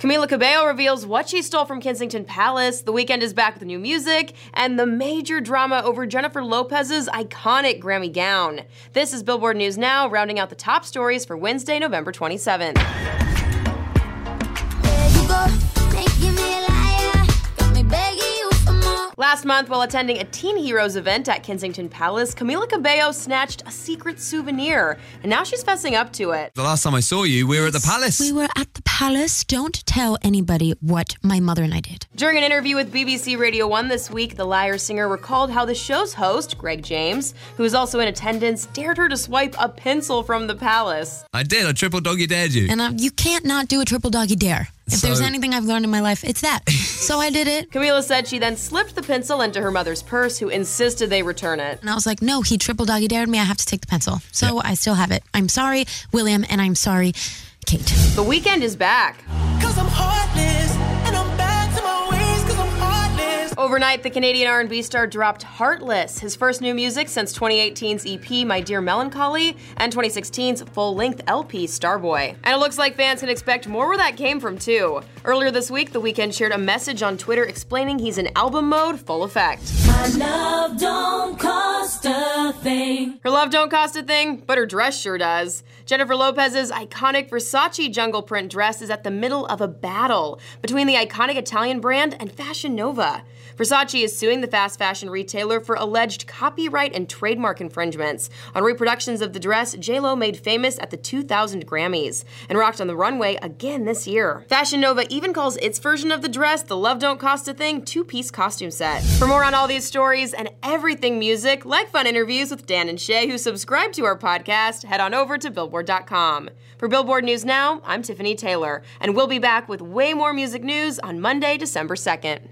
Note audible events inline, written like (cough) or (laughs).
Camila Cabello reveals what she stole from Kensington Palace. The Weeknd is back with new music, and the major drama over Jennifer Lopez's iconic Grammy gown. This is Billboard News Now, rounding out the top stories for Wednesday, November 27th. Last month, while attending a Teen Heroes event at Kensington Palace, Camila Cabello snatched a secret souvenir, and now she's fessing up to it. The last time I saw you, we were at the palace. We were at the palace. Don't tell anybody what my mother and I did. During an interview with BBC Radio 1 this week, the Liar singer recalled how the show's host, Greg James, who was also in attendance, dared her to swipe a pencil from the palace. I did. I triple doggy dared you. And uh, you can't not do a triple doggy dare. If So- there's anything I've learned in my life, it's that. (laughs) so I did it. Camila said she then slipped the pencil into her mother's purse, who insisted they return it. And I was like, no, he triple doggy dared me. I have to take the pencil. So I still have it. I'm sorry, William, and I'm sorry, Kate. The Weeknd is back. Cause I'm heartless, Overnight, the Canadian R&B star dropped Heartless, his first new music since 2018's EP My Dear Melancholy and 2016's full-length LP Starboy. And it looks like fans can expect more where that came from too. Earlier this week, The Weeknd shared a message on Twitter explaining he's in album mode full effect. Thing. Her love don't cost a thing, but her dress sure does. Jennifer Lopez's iconic Versace jungle print dress is at the middle of a battle between the iconic Italian brand and Fashion Nova. Versace is suing the fast fashion retailer for alleged copyright and trademark infringements on reproductions of the dress J-Lo made famous at the 2000 Grammys and rocked on the runway again this year. Fashion Nova even calls its version of the dress the Love Don't Cost a Thing two-piece costume set. For more on all these stories and everything music, like fun interviews with Dan and Shay who subscribe to our podcast, head on over to billboard.com. For Billboard News Now, I'm Tiffany Taylor, and we'll be back with way more music news on Monday, December 2nd.